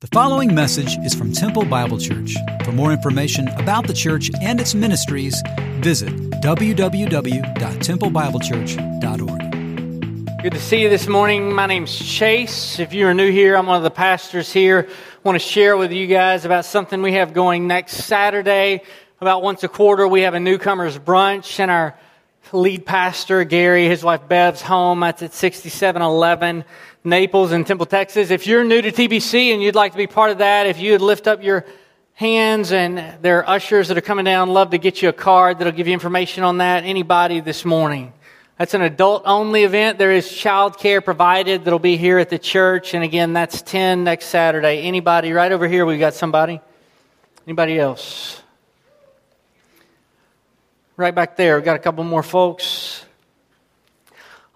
The following message is from Temple Bible Church. For more information about the church and its ministries, visit www.templebiblechurch.org. Good to see you this morning. My name's Chase. If you are new here, I'm one of the pastors here. I want to share with you guys about something we have going next Saturday. About once a quarter, we have a newcomers brunch, and our lead pastor, Gary, his wife Bev's home. That's at 6711 Naples in Temple, Texas. If you're new to TBC and you'd like to be part of that, if you would lift up your hands and there are ushers that are coming down, love to get you a card that'll give you information on that. Anybody this morning. That's an adult only event. There is child care provided that'll be here at the church. And again, that's 10 next Saturday. Anybody right over here? We've got somebody. Anybody else? Right back there. We've got a couple more folks.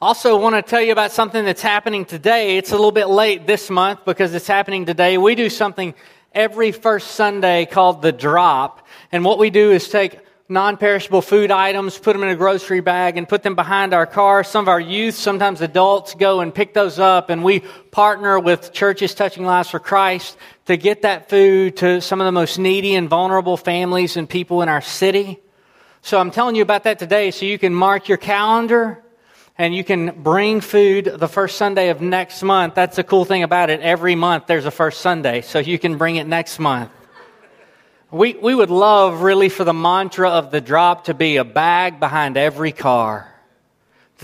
Also, want to tell you about something that's happening today. It's a little bit late this month because it's happening today. We do something every first Sunday called the drop. And what we do is take non-perishable food items, put them in a grocery bag and put them behind our car. Some of our youth, sometimes adults go and pick those up and we partner with churches touching lives for Christ to get that food to some of the most needy and vulnerable families and people in our city. So I'm telling you about that today so you can mark your calendar and you can bring food the first Sunday of next month. That's the cool thing about it. Every month there's a first Sunday, so you can bring it next month. We, we would love really for the mantra of the drop to be a bag behind every car.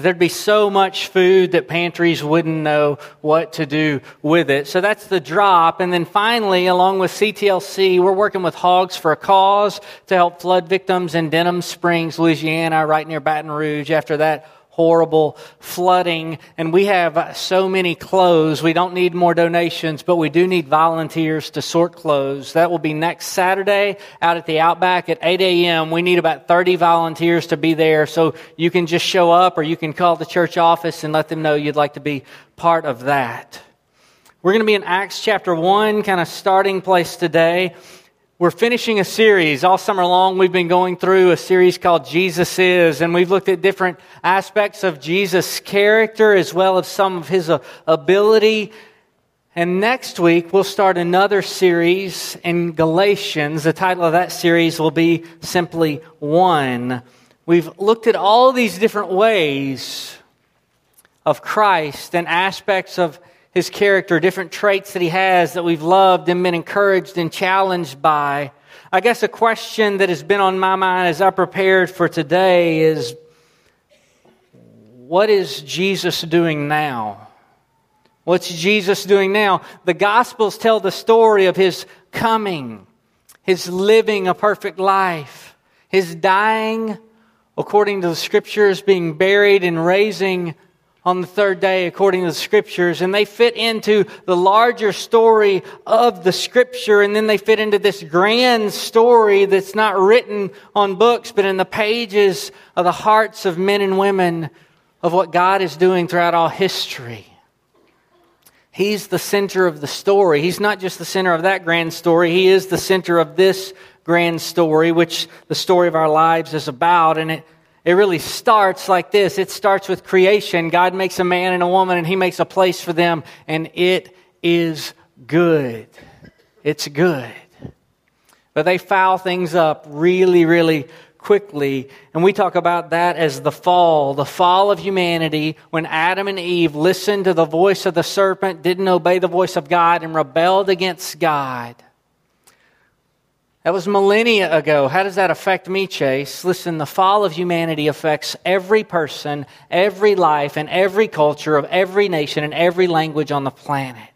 There'd be so much food that pantries wouldn't know what to do with it. So that's the drop. And then finally, along with CTLC, we're working with Hogs for a Cause to help flood victims in Denham Springs, Louisiana, right near Baton Rouge. After that horrible flooding, and we have so many clothes. We don't need more donations, but we do need volunteers to sort clothes. That will be next Saturday out at the Outback at 8 a.m. We need about 30 volunteers to be there, so you can just show up or you can call the church office and let them know you'd like to be part of that. We're going to be in Acts chapter 1, kind of starting place today. We're finishing a series all summer long. We've been going through a series called Jesus Is, and we've looked at different aspects of Jesus' character as well as some of his uh, ability. And next week, we'll start another series in Galatians. The title of that series will be simply One. We've looked at all these different ways of Christ and aspects of his character, different traits that he has that we've loved and been encouraged and challenged by. I guess a question that has been on my mind as I prepared for today is what is Jesus doing now? What's Jesus doing now? The Gospels tell the story of his coming, his living a perfect life, his dying according to the scriptures, being buried and raising on the third day according to the scriptures and they fit into the larger story of the scripture and then they fit into this grand story that's not written on books but in the pages of the hearts of men and women of what God is doing throughout all history. He's the center of the story. He's not just the center of that grand story. He is the center of this grand story, which the story of our lives is about. And it it really starts like this it starts with creation. God makes a man and a woman, and He makes a place for them, and it is good. It's good. But they foul things up really, really quickly. And we talk about that as the fall, the fall of humanity when Adam and Eve listened to the voice of the serpent, didn't obey the voice of God, and rebelled against God. That was millennia ago. How does that affect me, Chase? Listen, the fall of humanity affects every person, every life, and every culture of every nation and every language on the planet.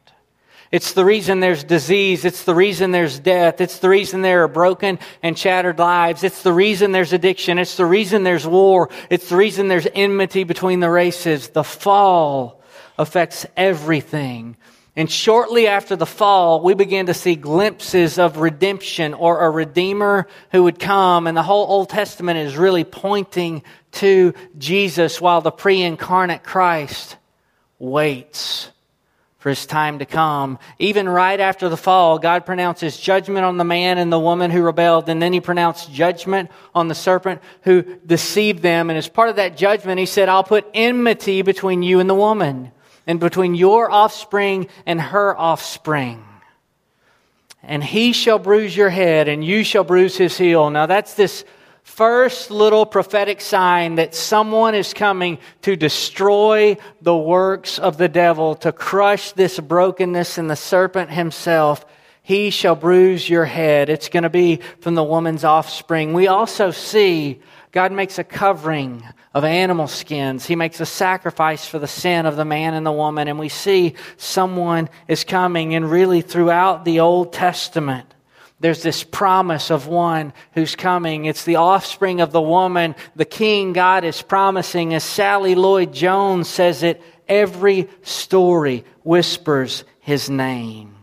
It's the reason there's disease. It's the reason there's death. It's the reason there are broken and shattered lives. It's the reason there's addiction. It's the reason there's war. It's the reason there's enmity between the races. The fall affects everything. And shortly after the fall, we began to see glimpses of redemption or a redeemer who would come. And the whole Old Testament is really pointing to Jesus while the pre incarnate Christ waits for his time to come. Even right after the fall, God pronounces judgment on the man and the woman who rebelled, and then he pronounced judgment on the serpent who deceived them. And as part of that judgment, he said, I'll put enmity between you and the woman and between your offspring and her offspring. and he shall bruise your head, and you shall bruise his heel. Now, that's this first little prophetic sign that someone is coming to destroy the works of the devil, to crush this brokenness in the serpent himself. He shall bruise your head. It's going to be from the woman's offspring. We also see God makes a covering of animal skins. He makes a sacrifice for the sin of the man and the woman. And we see someone is coming. And really, throughout the Old Testament, there's this promise of one who's coming. It's the offspring of the woman, the king God is promising. As Sally Lloyd Jones says it, every story whispers his name.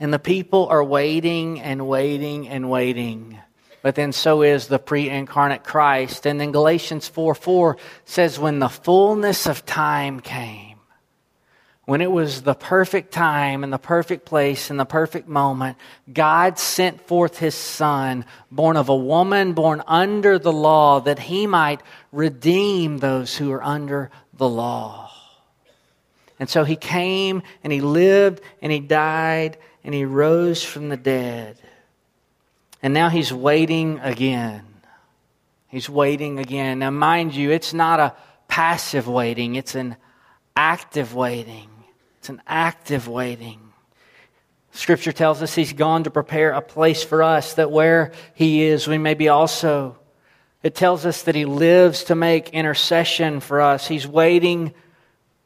And the people are waiting and waiting and waiting but then so is the pre incarnate Christ. And then Galatians 4 4 says, When the fullness of time came, when it was the perfect time and the perfect place and the perfect moment, God sent forth his Son, born of a woman, born under the law, that he might redeem those who are under the law. And so he came and he lived and he died and he rose from the dead. And now he's waiting again. He's waiting again. Now, mind you, it's not a passive waiting, it's an active waiting. It's an active waiting. Scripture tells us he's gone to prepare a place for us that where he is, we may be also. It tells us that he lives to make intercession for us. He's waiting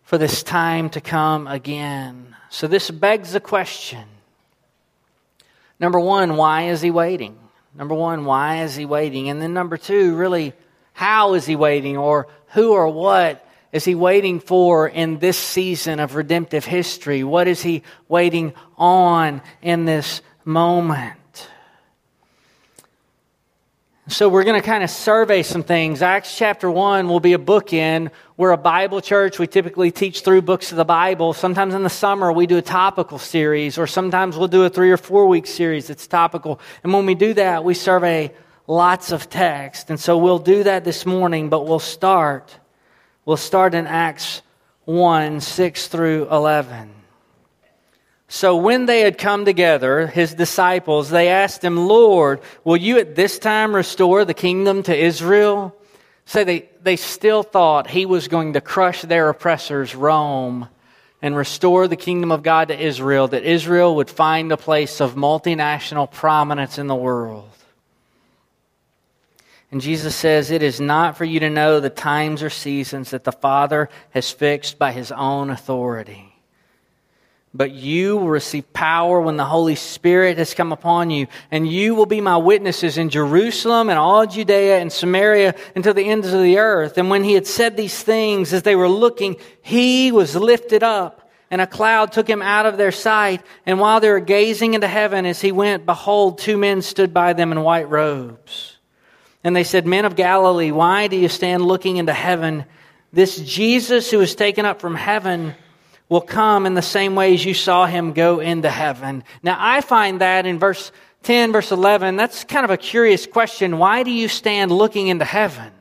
for this time to come again. So this begs the question Number one, why is he waiting? Number one, why is he waiting? And then number two, really, how is he waiting? Or who or what is he waiting for in this season of redemptive history? What is he waiting on in this moment? So we're going to kind of survey some things. Acts chapter 1 will be a bookend. We're a Bible church. We typically teach through books of the Bible. Sometimes in the summer we do a topical series, or sometimes we'll do a three or four week series that's topical. And when we do that, we survey lots of text. And so we'll do that this morning, but we'll start. We'll start in Acts 1 6 through 11. So when they had come together, his disciples, they asked him, Lord, will you at this time restore the kingdom to Israel? So they, they still thought he was going to crush their oppressors, Rome, and restore the kingdom of God to Israel, that Israel would find a place of multinational prominence in the world. And Jesus says, It is not for you to know the times or seasons that the Father has fixed by his own authority but you will receive power when the Holy Spirit has come upon you, and you will be my witnesses in Jerusalem and all Judea and Samaria until the ends of the earth. And when he had said these things, as they were looking, he was lifted up, and a cloud took him out of their sight. And while they were gazing into heaven as he went, behold, two men stood by them in white robes. And they said, Men of Galilee, why do you stand looking into heaven? This Jesus who was taken up from heaven will come in the same way as you saw him go into heaven. Now, I find that in verse 10, verse 11, that's kind of a curious question. Why do you stand looking into heaven?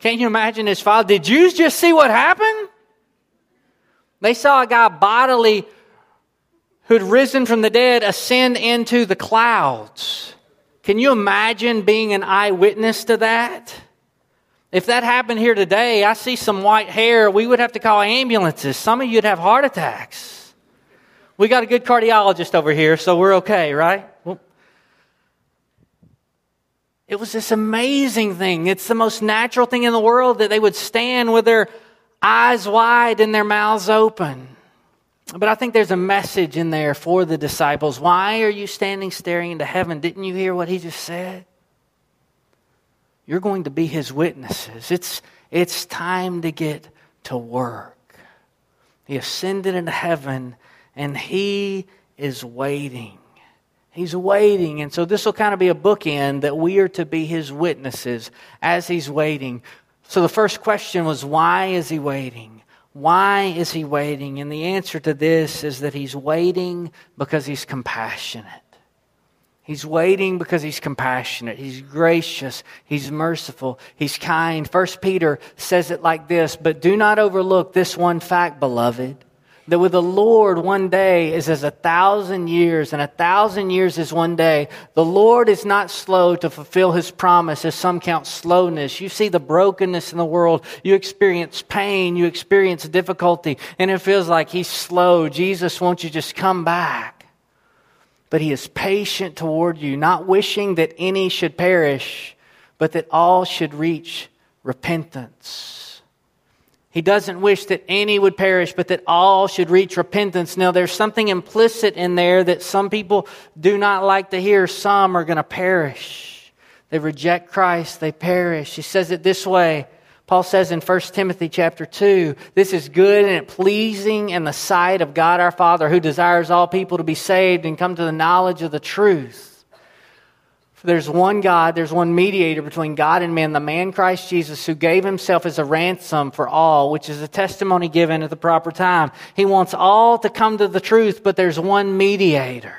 Can't you imagine his father? Did you just see what happened? They saw a guy bodily who'd risen from the dead ascend into the clouds. Can you imagine being an eyewitness to that? If that happened here today, I see some white hair, we would have to call ambulances. Some of you'd have heart attacks. We got a good cardiologist over here, so we're okay, right? It was this amazing thing. It's the most natural thing in the world that they would stand with their eyes wide and their mouths open. But I think there's a message in there for the disciples. Why are you standing staring into heaven? Didn't you hear what he just said? You're going to be his witnesses. It's, it's time to get to work. He ascended into heaven and he is waiting. He's waiting. And so this will kind of be a bookend that we are to be his witnesses as he's waiting. So the first question was, why is he waiting? Why is he waiting? And the answer to this is that he's waiting because he's compassionate. He's waiting because he's compassionate. He's gracious. He's merciful. He's kind. First Peter says it like this, but do not overlook this one fact, beloved. That with the Lord, one day is as a thousand years, and a thousand years is one day. The Lord is not slow to fulfill his promise, as some count slowness. You see the brokenness in the world. You experience pain. You experience difficulty, and it feels like he's slow. Jesus, won't you just come back? But he is patient toward you, not wishing that any should perish, but that all should reach repentance. He doesn't wish that any would perish, but that all should reach repentance. Now, there's something implicit in there that some people do not like to hear. Some are going to perish. They reject Christ, they perish. He says it this way. Paul says in 1 Timothy chapter 2, this is good and pleasing in the sight of God our Father, who desires all people to be saved and come to the knowledge of the truth. For There's one God, there's one mediator between God and man, the man Christ Jesus, who gave himself as a ransom for all, which is a testimony given at the proper time. He wants all to come to the truth, but there's one mediator.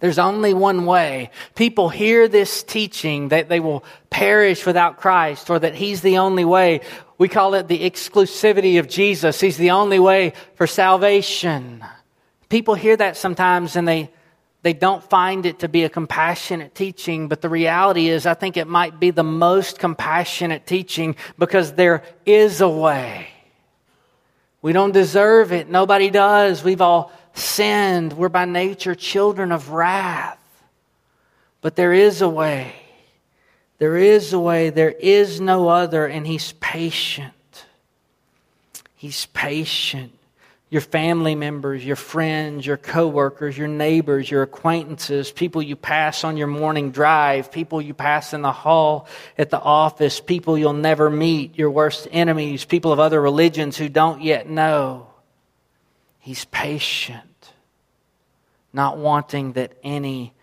There's only one way. People hear this teaching that they will perish without Christ or that He's the only way. We call it the exclusivity of Jesus. He's the only way for salvation. People hear that sometimes and they they don't find it to be a compassionate teaching, but the reality is, I think it might be the most compassionate teaching because there is a way. We don't deserve it. Nobody does. We've all sinned. We're by nature children of wrath. But there is a way. There is a way. There is no other, and He's patient. He's patient your family members, your friends, your coworkers, your neighbors, your acquaintances, people you pass on your morning drive, people you pass in the hall at the office, people you'll never meet, your worst enemies, people of other religions who don't yet know. He's patient, not wanting that any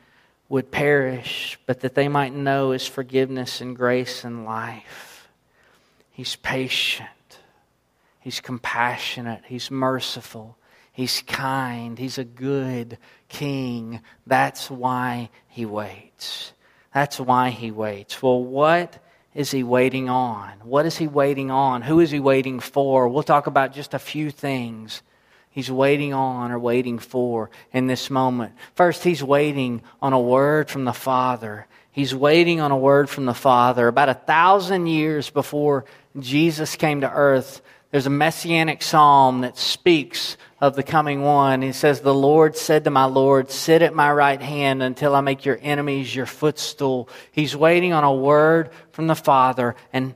would perish, but that they might know his forgiveness and grace and life. He's patient. He's compassionate. He's merciful. He's kind. He's a good king. That's why he waits. That's why he waits. Well, what is he waiting on? What is he waiting on? Who is he waiting for? We'll talk about just a few things he's waiting on or waiting for in this moment. First, he's waiting on a word from the Father. He's waiting on a word from the Father. About a thousand years before Jesus came to earth, there's a messianic psalm that speaks of the coming one. He says, The Lord said to my Lord, Sit at my right hand until I make your enemies your footstool. He's waiting on a word from the Father, and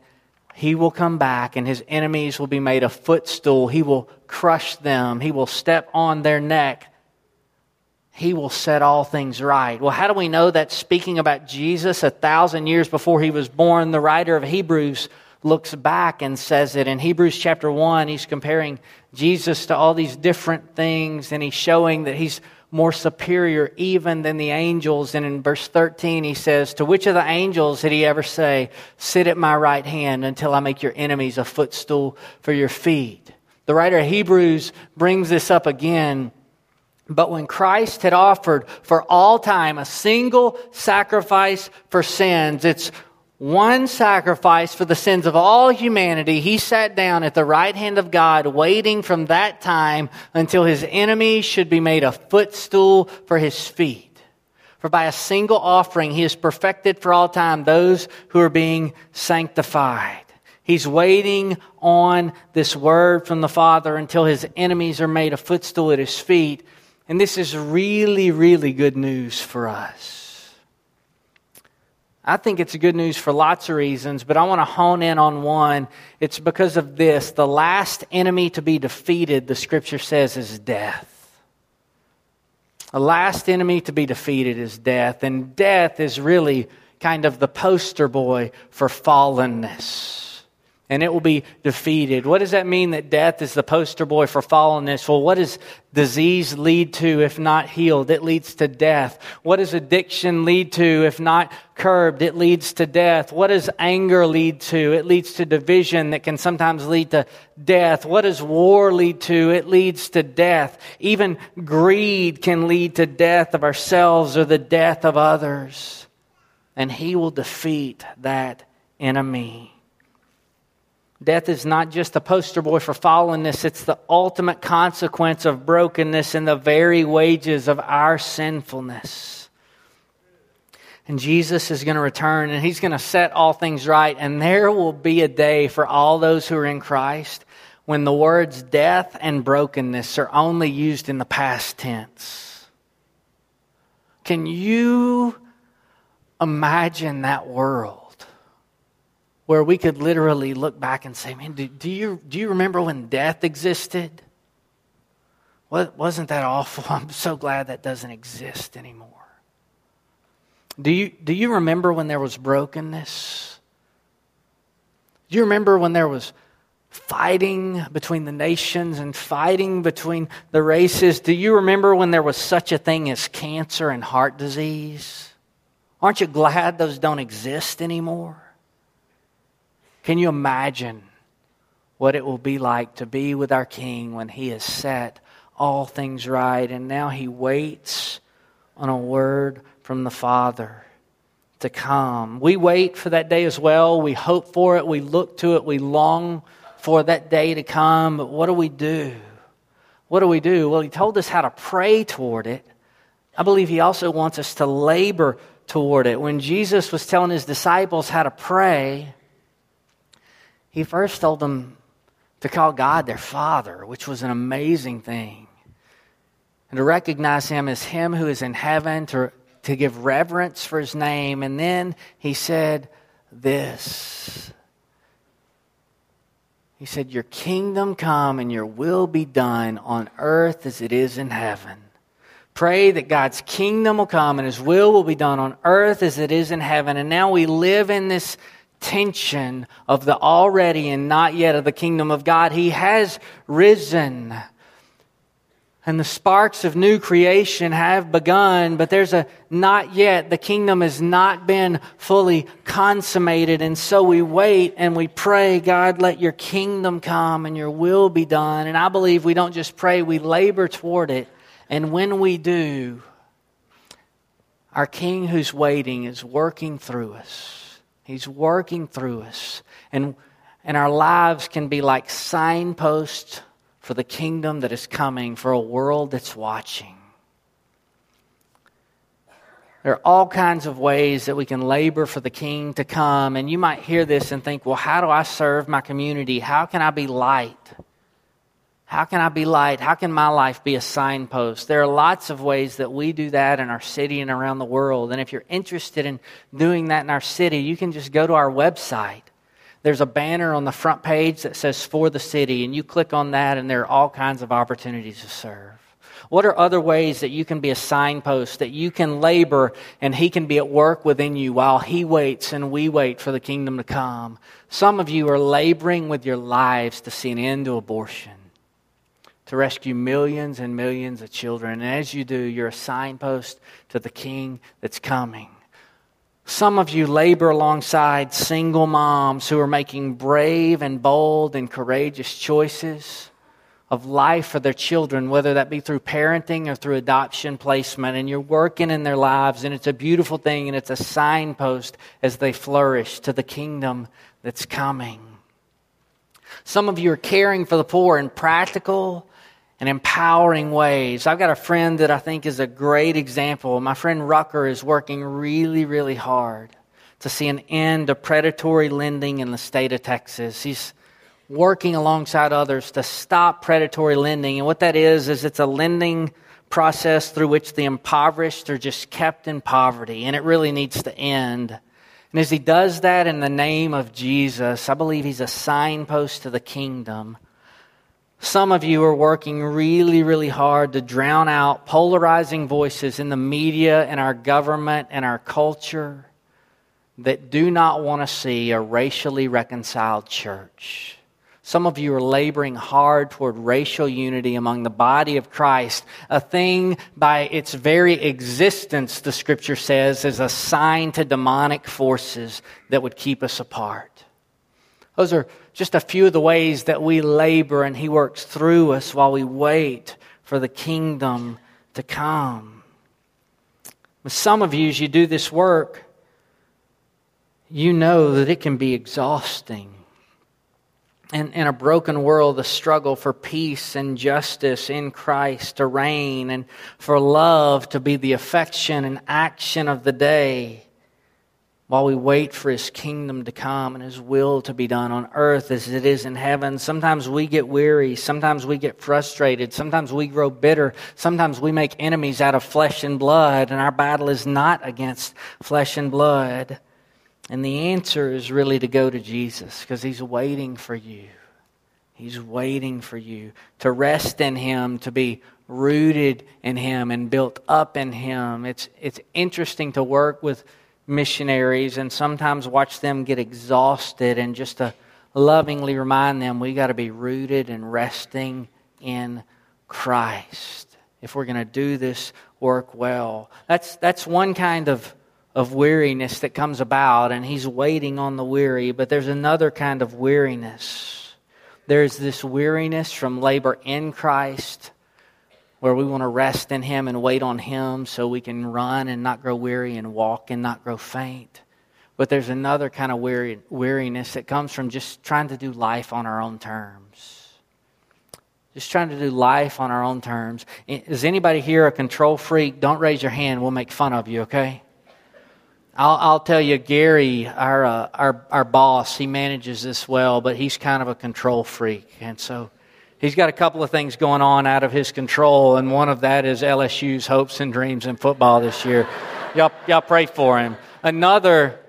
he will come back, and his enemies will be made a footstool. He will crush them, he will step on their neck. He will set all things right. Well, how do we know that speaking about Jesus a thousand years before he was born? The writer of Hebrews looks back and says it. In Hebrews chapter 1, he's comparing Jesus to all these different things and he's showing that he's more superior even than the angels. And in verse 13, he says, To which of the angels did he ever say, Sit at my right hand until I make your enemies a footstool for your feet? The writer of Hebrews brings this up again. But when Christ had offered for all time a single sacrifice for sins, it's one sacrifice for the sins of all humanity, he sat down at the right hand of God, waiting from that time until his enemies should be made a footstool for his feet. For by a single offering, he has perfected for all time those who are being sanctified. He's waiting on this word from the Father until his enemies are made a footstool at his feet. And this is really, really good news for us. I think it's good news for lots of reasons, but I want to hone in on one. It's because of this. The last enemy to be defeated, the scripture says, is death. The last enemy to be defeated is death, and death is really kind of the poster boy for fallenness and it will be defeated. What does that mean that death is the poster boy for fallenness? Well, what does disease lead to if not healed? It leads to death. What does addiction lead to if not curbed? It leads to death. What does anger lead to? It leads to division that can sometimes lead to death. What does war lead to? It leads to death. Even greed can lead to death of ourselves or the death of others. And he will defeat that enemy. Death is not just a poster boy for fallenness, it's the ultimate consequence of brokenness and the very wages of our sinfulness. And Jesus is going to return and he's going to set all things right. And there will be a day for all those who are in Christ when the words death and brokenness are only used in the past tense. Can you imagine that world? Where we could literally look back and say, man, do, do, you, do you remember when death existed? What, wasn't that awful? I'm so glad that doesn't exist anymore. Do you, do you remember when there was brokenness? Do you remember when there was fighting between the nations and fighting between the races? Do you remember when there was such a thing as cancer and heart disease? Aren't you glad those don't exist anymore? Can you imagine what it will be like to be with our King when He has set all things right and now He waits on a word from the Father to come? We wait for that day as well. We hope for it. We look to it. We long for that day to come. But what do we do? What do we do? Well, He told us how to pray toward it. I believe He also wants us to labor toward it. When Jesus was telling His disciples how to pray, he first told them to call God their Father, which was an amazing thing. And to recognize Him as Him who is in heaven, to, to give reverence for His name. And then He said this He said, Your kingdom come and your will be done on earth as it is in heaven. Pray that God's kingdom will come and His will will be done on earth as it is in heaven. And now we live in this tension of the already and not yet of the kingdom of God. He has risen. And the sparks of new creation have begun, but there's a not yet. The kingdom has not been fully consummated. And so we wait and we pray, God, let your kingdom come and your will be done. And I believe we don't just pray, we labor toward it. And when we do, our King who's waiting is working through us. He's working through us. And, and our lives can be like signposts for the kingdom that is coming, for a world that's watching. There are all kinds of ways that we can labor for the king to come. And you might hear this and think, well, how do I serve my community? How can I be light? How can I be light? How can my life be a signpost? There are lots of ways that we do that in our city and around the world. And if you're interested in doing that in our city, you can just go to our website. There's a banner on the front page that says for the city, and you click on that, and there are all kinds of opportunities to serve. What are other ways that you can be a signpost, that you can labor and He can be at work within you while He waits and we wait for the kingdom to come? Some of you are laboring with your lives to see an end to abortion to rescue millions and millions of children. And as you do, you're a signpost to the King that's coming. Some of you labor alongside single moms who are making brave and bold and courageous choices of life for their children, whether that be through parenting or through adoption placement. And you're working in their lives, and it's a beautiful thing, and it's a signpost as they flourish to the kingdom that's coming. Some of you are caring for the poor in practical and empowering ways. I've got a friend that I think is a great example. My friend Rucker is working really, really hard to see an end to predatory lending in the state of Texas. He's working alongside others to stop predatory lending. And what that is, is it's a lending process through which the impoverished are just kept in poverty, and it really needs to end. And as he does that in the name of Jesus, I believe he's a signpost to the kingdom some of you are working really, really hard to drown out polarizing voices in the media and our government and our culture that do not want to see a racially reconciled church. Some of you are laboring hard toward racial unity among the body of Christ, a thing by its very existence, the scripture says, is a sign to demonic forces that would keep us apart. Those are just a few of the ways that we labor and He works through us while we wait for the kingdom to come. Some of you, as you do this work, you know that it can be exhausting. in, in a broken world, the struggle for peace and justice in Christ to reign and for love to be the affection and action of the day while we wait for his kingdom to come and his will to be done on earth as it is in heaven. Sometimes we get weary. Sometimes we get frustrated. Sometimes we grow bitter. Sometimes we make enemies out of flesh and blood, and our battle is not against flesh and blood. And the answer is really to go to Jesus because he's waiting for you. He's waiting for you to rest in him, to be rooted in him and built up in him. It's, it's interesting to work with missionaries and sometimes watch them get exhausted and just to lovingly remind them we got to be rooted and resting in Christ if we're going to do this work well. That's, that's one kind of, of weariness that comes about, and he's waiting on the weary, but there's another kind of weariness. There's this weariness from labor in Christ where we want to rest in Him and wait on Him so we can run and not grow weary and walk and not grow faint. But there's another kind of weary, weariness that comes from just trying to do life on our own terms. Just trying to do life on our own terms. Is anybody here a control freak? Don't raise your hand. We'll make fun of you, okay? I'll, I'll tell you, Gary, our, uh, our, our boss, he manages this well, but he's kind of a control freak. And so he's got a couple of things going on out of his control, and one of that is LSU's hopes and dreams in football this year. y'all, y'all pray for him. Another,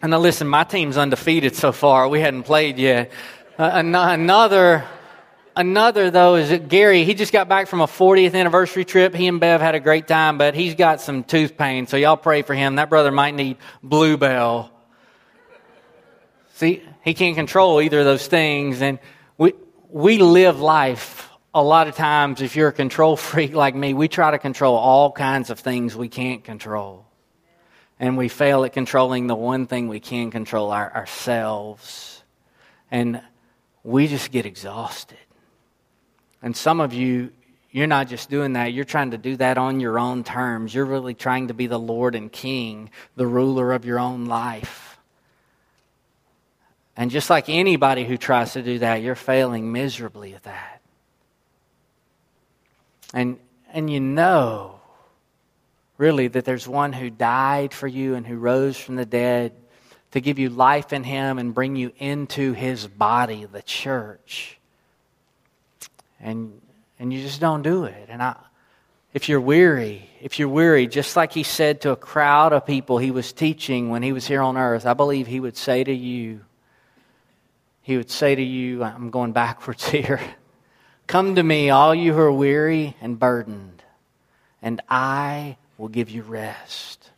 and now listen, my team's undefeated so far. We hadn't played yet. Uh, another, another though is that Gary. He just got back from a 40th anniversary trip. He and Bev had a great time, but he's got some tooth pain, so y'all pray for him. That brother might need Bluebell. See, he can't control either of those things, and we live life a lot of times, if you're a control freak like me, we try to control all kinds of things we can't control. And we fail at controlling the one thing we can control our, ourselves. And we just get exhausted. And some of you, you're not just doing that, you're trying to do that on your own terms. You're really trying to be the Lord and King, the ruler of your own life. And just like anybody who tries to do that, you're failing miserably at that. And, and you know, really, that there's one who died for you and who rose from the dead to give you life in him and bring you into his body, the church. And, and you just don't do it. And I, if you're weary, if you're weary, just like he said to a crowd of people he was teaching when he was here on earth, I believe he would say to you, he would say to you, I'm going backwards here. Come to me, all you who are weary and burdened, and I will give you rest.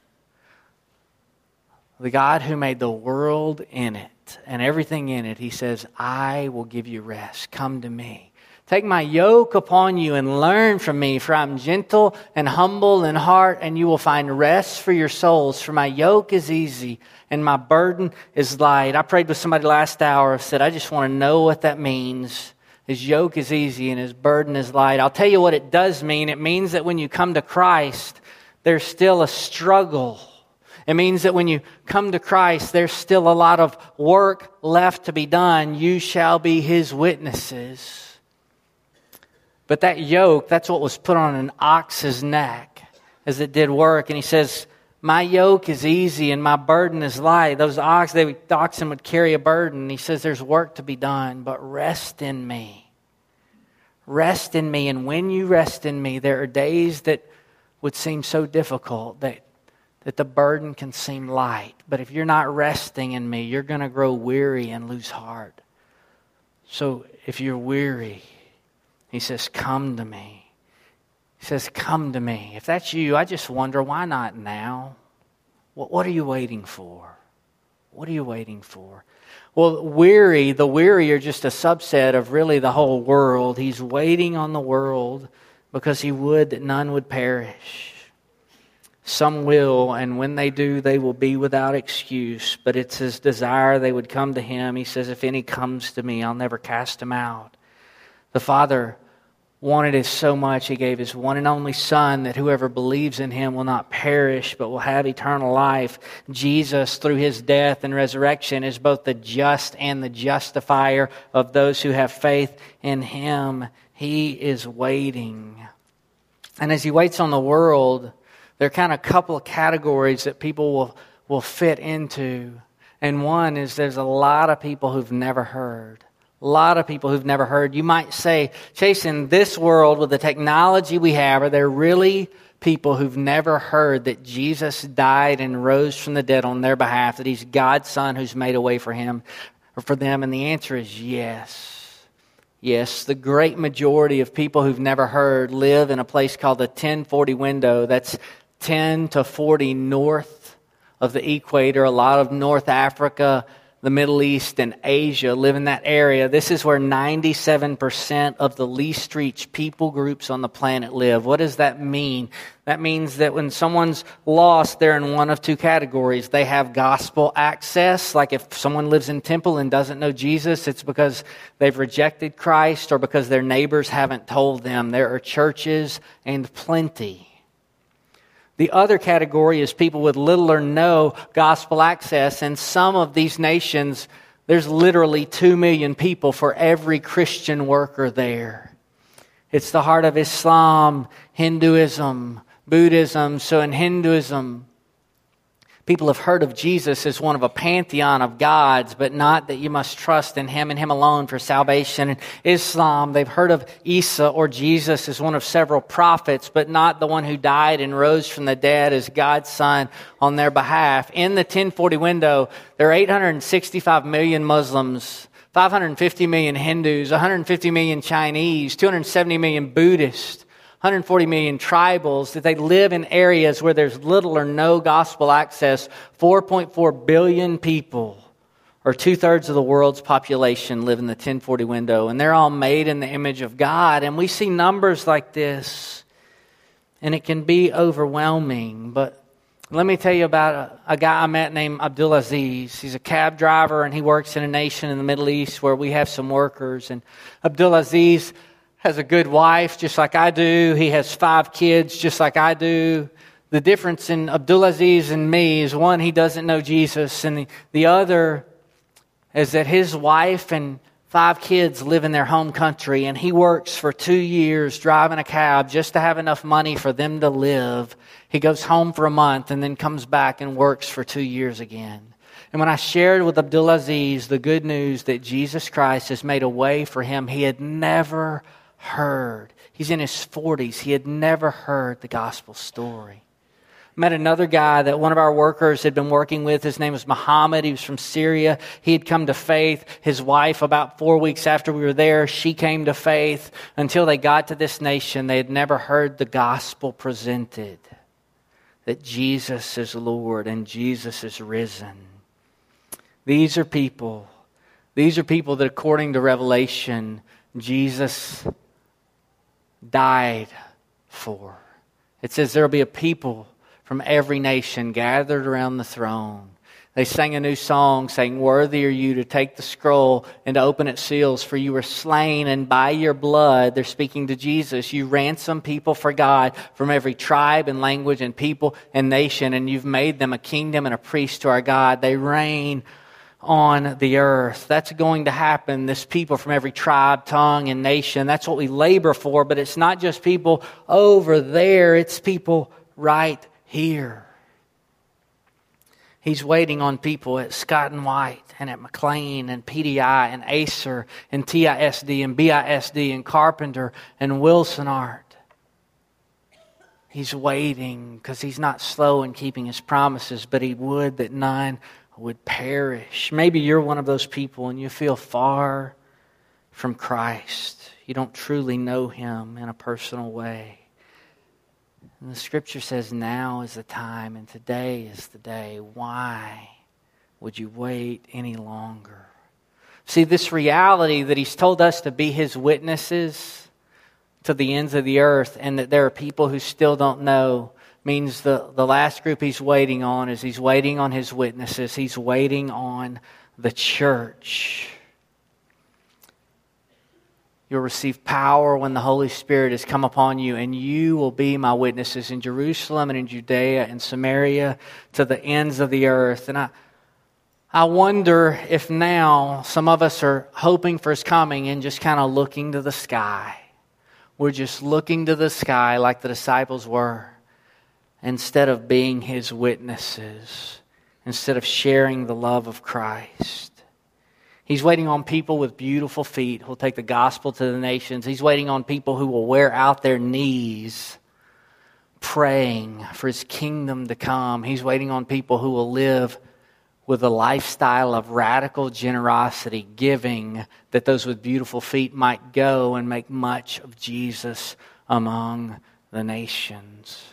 The God who made the world in it and everything in it, he says, I will give you rest. Come to me. Take my yoke upon you and learn from me, for I'm gentle and humble in heart, and you will find rest for your souls. For my yoke is easy and my burden is light. I prayed with somebody last hour, said, I just want to know what that means. His yoke is easy and his burden is light. I'll tell you what it does mean. It means that when you come to Christ, there's still a struggle. It means that when you come to Christ, there's still a lot of work left to be done. You shall be his witnesses. But that yoke, that's what was put on an ox's neck as it did work. And he says, my yoke is easy and my burden is light. Those ox, they, the oxen would carry a burden. He says there's work to be done, but rest in me. Rest in me. And when you rest in me, there are days that would seem so difficult that, that the burden can seem light. But if you're not resting in me, you're going to grow weary and lose heart. So if you're weary, he says, Come to me. He says, Come to me. If that's you, I just wonder why not now? What, what are you waiting for? What are you waiting for? Well, weary, the weary are just a subset of really the whole world. He's waiting on the world because he would that none would perish. Some will, and when they do, they will be without excuse. But it's his desire they would come to him. He says, If any comes to me, I'll never cast him out. The Father wanted it so much, he gave his one and only Son that whoever believes in him will not perish but will have eternal life. Jesus, through his death and resurrection, is both the just and the justifier of those who have faith in him. He is waiting. And as he waits on the world, there are kind of a couple of categories that people will, will fit into. And one is there's a lot of people who've never heard. A lot of people who've never heard. You might say, Chase, in this world with the technology we have, are there really people who've never heard that Jesus died and rose from the dead on their behalf, that he's God's son who's made a way for him or for them? And the answer is yes. Yes, the great majority of people who've never heard live in a place called the 1040 window. That's 10 to 40 north of the equator. A lot of North Africa, the Middle East and Asia live in that area. This is where 97% of the least reached people groups on the planet live. What does that mean? That means that when someone's lost, they're in one of two categories. They have gospel access, like if someone lives in temple and doesn't know Jesus, it's because they've rejected Christ or because their neighbors haven't told them. There are churches and plenty. The other category is people with little or no gospel access. And some of these nations, there's literally 2 million people for every Christian worker there. It's the heart of Islam, Hinduism, Buddhism. So in Hinduism, People have heard of Jesus as one of a pantheon of gods, but not that you must trust in him and him alone for salvation. In Islam, they've heard of Isa or Jesus as one of several prophets, but not the one who died and rose from the dead as God's son on their behalf. In the 1040 window, there are 865 million Muslims, 550 million Hindus, 150 million Chinese, 270 million Buddhists. 140 million tribals, that they live in areas where there's little or no gospel access. 4.4 billion people, or two thirds of the world's population, live in the 1040 window, and they're all made in the image of God. And we see numbers like this, and it can be overwhelming. But let me tell you about a, a guy I met named Abdulaziz. He's a cab driver, and he works in a nation in the Middle East where we have some workers. And Abdulaziz has a good wife, just like I do. He has five kids, just like I do. The difference in Abdulaziz and me is one, he doesn't know Jesus, and the, the other is that his wife and five kids live in their home country, and he works for two years driving a cab just to have enough money for them to live. He goes home for a month and then comes back and works for two years again. And when I shared with Abdulaziz the good news that Jesus Christ has made a way for him, he had never heard. He's in his 40s. He had never heard the gospel story. Met another guy that one of our workers had been working with. His name was Muhammad. He was from Syria. He had come to faith. His wife, about four weeks after we were there, she came to faith. Until they got to this nation, they had never heard the gospel presented that Jesus is Lord and Jesus is risen. These are people, these are people that, according to Revelation, Jesus died for. It says there will be a people from every nation gathered around the throne. They sang a new song saying, Worthy are you to take the scroll and to open its seals, for you were slain, and by your blood, they're speaking to Jesus, you ransom people for God from every tribe and language and people and nation, and you've made them a kingdom and a priest to our God. They reign on the earth. That's going to happen. This people from every tribe, tongue, and nation. That's what we labor for, but it's not just people over there, it's people right here. He's waiting on people at Scott and White and at McLane and PDI and Acer and TISD and BISD and Carpenter and Wilsonart. He's waiting because he's not slow in keeping his promises, but he would that none would perish. Maybe you're one of those people and you feel far from Christ. You don't truly know Him in a personal way. And the scripture says now is the time and today is the day. Why would you wait any longer? See, this reality that He's told us to be His witnesses to the ends of the earth and that there are people who still don't know means the, the last group he's waiting on is he's waiting on his witnesses, he's waiting on the church. You'll receive power when the Holy Spirit has come upon you, and you will be my witnesses in Jerusalem and in Judea and Samaria to the ends of the earth. And I, I wonder if now some of us are hoping for his coming and just kind of looking to the sky. We're just looking to the sky like the disciples were instead of being his witnesses, instead of sharing the love of Christ. He's waiting on people with beautiful feet who'll take the gospel to the nations. He's waiting on people who will wear out their knees praying for his kingdom to come. He's waiting on people who will live with a lifestyle of radical generosity, giving, that those with beautiful feet might go and make much of Jesus among the nations.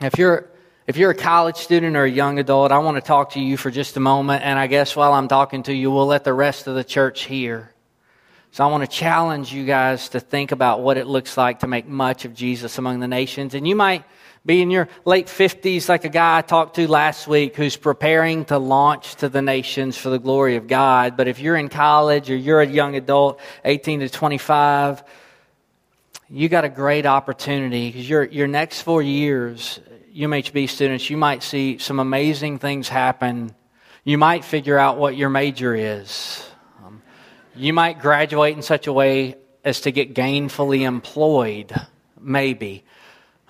If you're if you're a college student or a young adult, I want to talk to you for just a moment. And I guess while I'm talking to you, we'll let the rest of the church hear. So I want to challenge you guys to think about what it looks like to make much of Jesus among the nations. And you might be in your late 50s, like a guy I talked to last week who's preparing to launch to the nations for the glory of God. But if you're in college or you're a young adult, 18 to 25, you got a great opportunity because your, your next four years UMHB students, you might see some amazing things happen. You might figure out what your major is. Um, you might graduate in such a way as to get gainfully employed, maybe.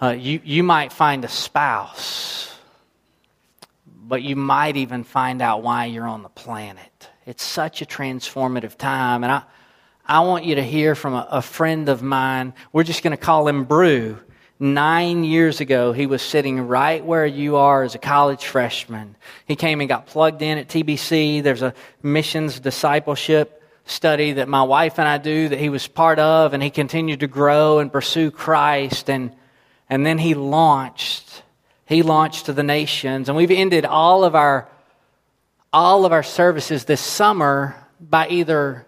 Uh, you, you might find a spouse, but you might even find out why you're on the planet. It's such a transformative time. And I, I want you to hear from a, a friend of mine. We're just going to call him Brew. Nine years ago, he was sitting right where you are as a college freshman. He came and got plugged in at TBC. There's a missions discipleship study that my wife and I do that he was part of, and he continued to grow and pursue Christ. And, and then he launched. He launched to the nations. And we've ended all of our all of our services this summer by either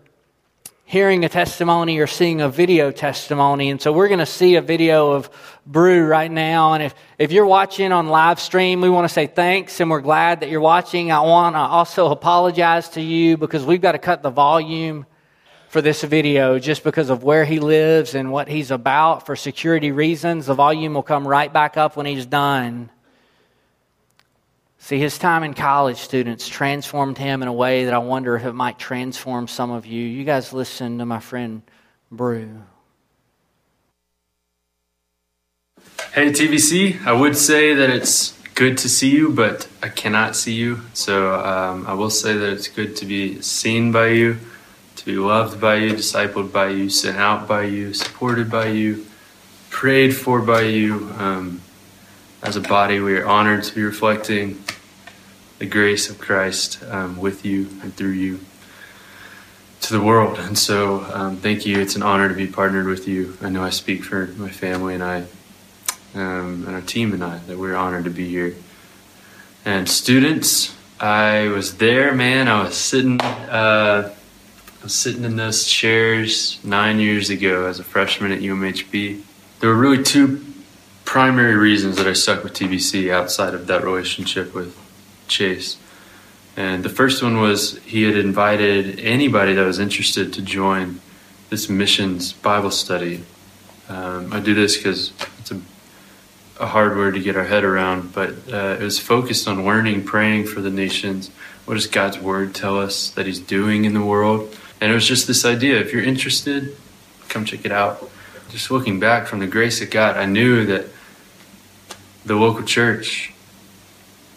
hearing a testimony or seeing a video testimony. And so we're going to see a video of Brew right now. And if, if you're watching on live stream, we want to say thanks and we're glad that you're watching. I want to also apologize to you because we've got to cut the volume for this video just because of where he lives and what he's about for security reasons. The volume will come right back up when he's done. See, his time in college students transformed him in a way that I wonder if it might transform some of you. You guys listen to my friend Brew. Hey, TBC. I would say that it's good to see you, but I cannot see you. So um, I will say that it's good to be seen by you, to be loved by you, discipled by you, sent out by you, supported by you, prayed for by you. Um, as a body, we are honored to be reflecting the grace of Christ um, with you and through you to the world. And so, um, thank you. It's an honor to be partnered with you. I know I speak for my family and I, um, and our team and I, that we're honored to be here. And students, I was there, man. I was sitting, uh, I was sitting in those chairs nine years ago as a freshman at UMHB. There were really two primary reasons that I stuck with TBC outside of that relationship with Chase. And the first one was he had invited anybody that was interested to join this missions Bible study. Um, I do this because it's a, a, hard word to get our head around, but uh, it was focused on learning, praying for the nations. What does God's word tell us that He's doing in the world? And it was just this idea if you're interested, come check it out. Just looking back from the grace of God, I knew that the local church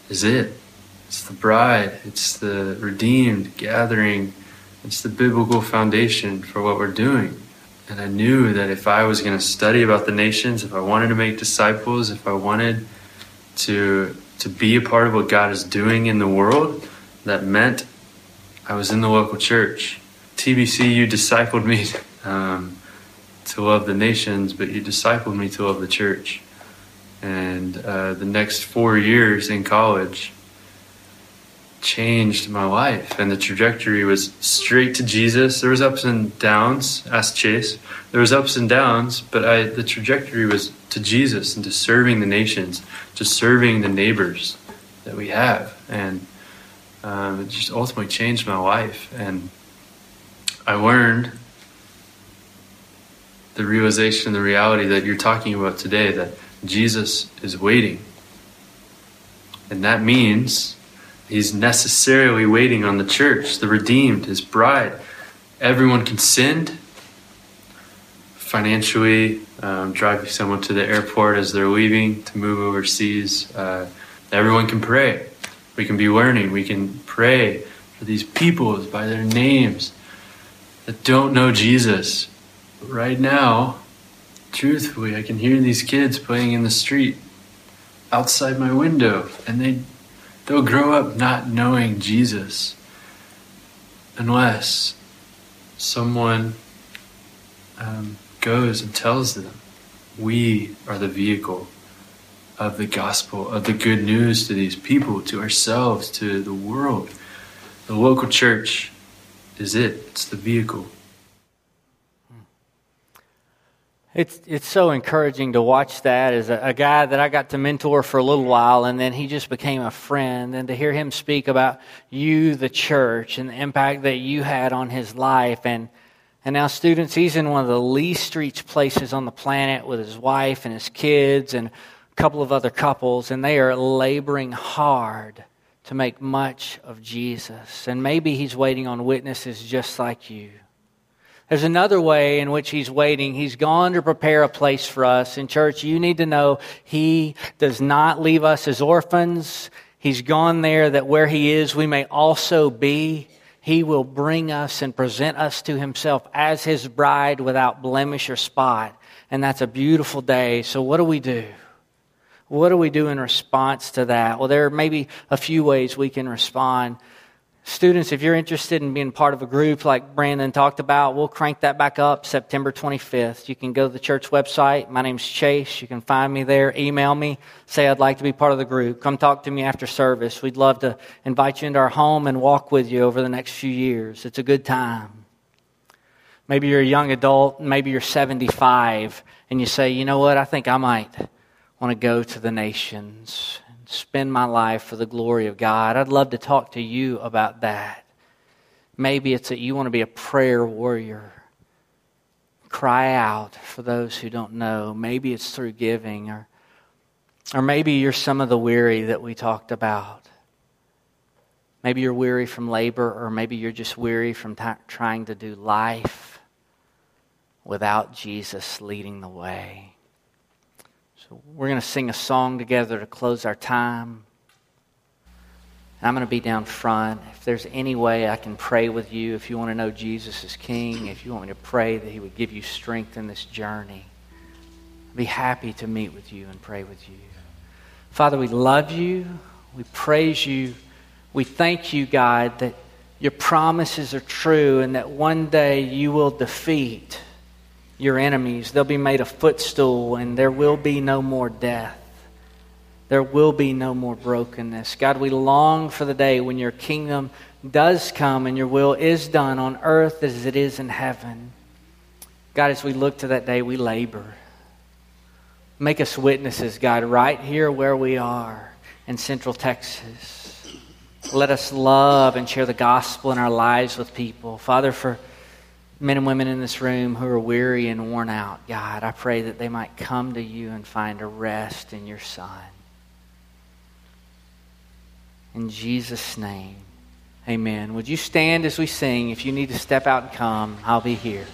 is it. It's the bride, it's the redeemed gathering, it's the biblical foundation for what we're doing. And I knew that if I was going to study about the nations, if I wanted to make disciples, if I wanted to to be a part of what God is doing in the world, that meant I was in the local church. TBC, you discipled me um, to love the nations, but you discipled me to love the church. And uh, the next four years in college changed my life, and the trajectory was straight to Jesus. There was ups and downs. Ask Chase. There was ups and downs, but I, the trajectory was to Jesus and to serving the nations, to serving the neighbors that we have, and um, it just ultimately changed my life. And I learned the realization, the reality that you're talking about today that Jesus is waiting. And that means he's necessarily waiting on the church, the redeemed, his bride. Everyone can sin financially, um, driving someone to the airport as they're leaving to move overseas. Uh, everyone can pray. We can be learning. We can pray for these peoples by their names that don't know Jesus. But right now, truthfully, I can hear these kids playing in the street outside my window, and they they'll grow up not knowing Jesus unless someone um, goes and tells them, "We are the vehicle." Of the gospel, of the good news to these people, to ourselves, to the world. The local church is it, it's the vehicle. It's, it's so encouraging to watch that as a, a, guy that I got to mentor for a little while, and then he just became a friend. And to hear him speak about you, the church, and the impact that you had on his life. And, and now, students, he's in one of the least reached places on the planet with his wife and his kids and a couple of other couples, and they are laboring hard to make much of Jesus. And maybe he's waiting on witnesses just like you. There's another way in which he's waiting. He's gone to prepare a place for us. In church, you need to know he does not leave us as orphans. He's gone there that where he is, we may also be. He will bring us and present us to himself as his bride without blemish or spot. And that's a beautiful day. So, what do we do? What do we do in response to that? Well, there are maybe a few ways we can respond. Students, if you're interested in being part of a group like Brandon talked about, we'll crank that back up September 25th. You can go to the church website. My name's Chase. You can find me there. Email me. Say I'd like to be part of the group. Come talk to me after service. We'd love to invite you into our home and walk with you over the next few years. It's a good time. Maybe you're a young adult. Maybe you're 75 and you say, you know what? I think I might want to go to the nations spend my life for the glory of God. I'd love to talk to you about that. Maybe it's that you want to be a prayer warrior. Cry out for those who don't know. Maybe it's through giving, or, or maybe you're some of the weary that we talked about. Maybe you're weary from labor, or maybe you're just weary from t- trying to do life without Jesus leading the way. We're going to sing a song together to close our time. I'm going to be down front. If there's any way I can pray with you, if you want to know Jesus is King, if you want me to pray that He would give you strength in this journey, I'd be happy to meet with you and pray with you. Father, we love you. We praise you. We thank you, God, that your promises are true and that one day you will defeat your enemies. They'll be made a footstool, and there will be no more death. There will be no more brokenness. God, we long for the day when your kingdom does come and your will is done on earth as it is in heaven. God, as we look to that day, we labor. Make us witnesses, God, right here where we are in Central Texas. Let us love and share the gospel in our lives with people. Father, for men and women in this room who are weary and worn out, God, I pray that they might come to you and find a rest in your Son. In Jesus' name, amen. Would you stand as we sing? If you need to step out and come, I'll be here.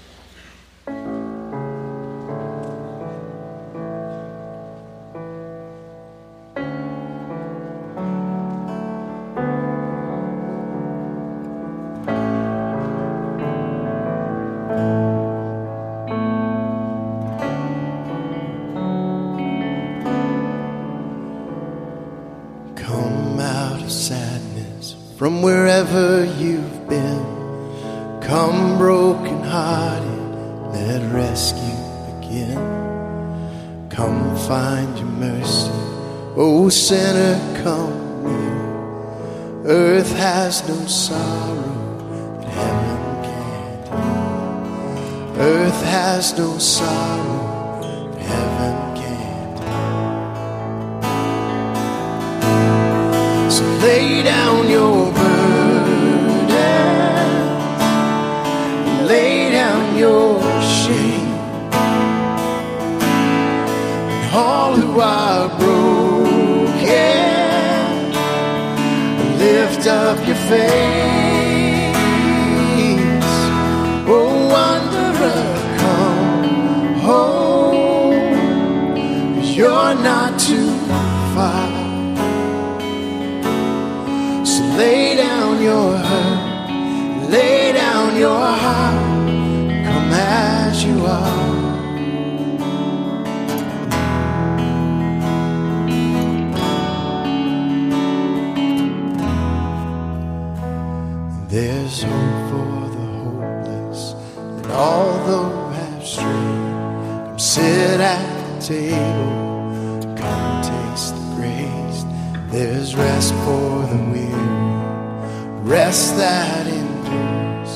There's no sorrow heaven can't. So lay down your burden, lay down your shame. And all who are broken, lift up your face. Table, come taste the grace. There's rest for the weary, rest that endures.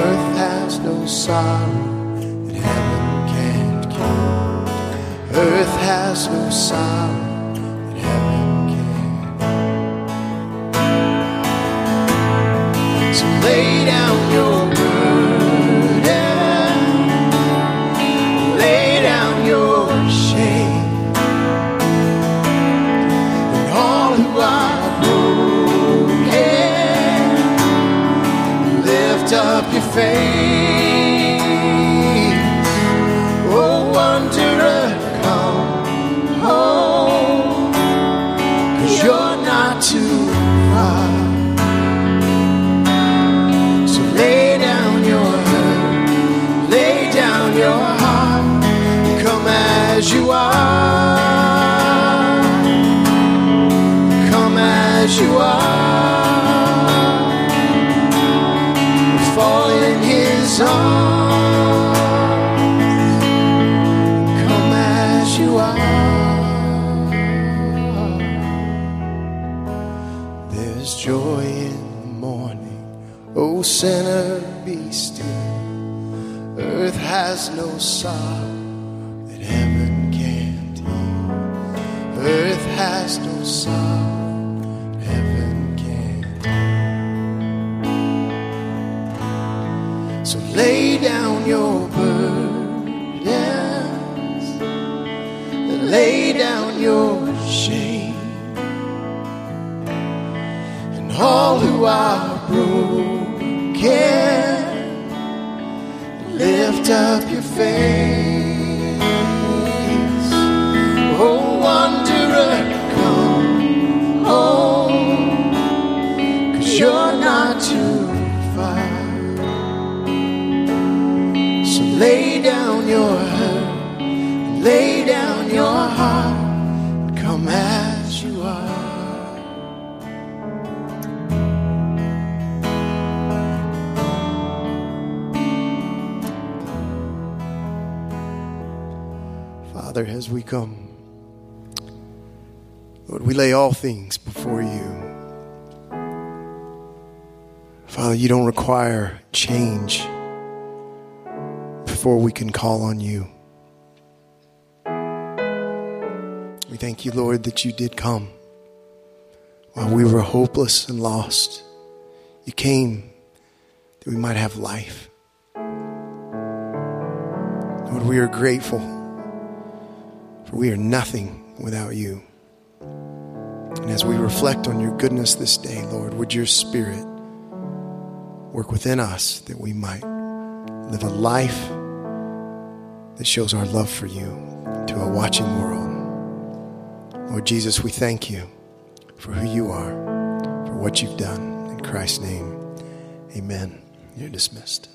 Earth has no sorrow that heaven can't cure. Earth has no sorrow No heaven heal. So lay down your lay down your heart, and come as you are. Father, as we come, Lord, we lay all things before you. Father, you don't require change before we can call on you. Thank you, Lord, that you did come while we were hopeless and lost. You came that we might have life. Lord, we are grateful, for we are nothing without you. And as we reflect on your goodness this day, Lord, would your Spirit work within us that we might live a life that shows our love for you to a watching world. Lord Jesus, we thank you for who you are, for what you've done. In Christ's name, amen. You're dismissed.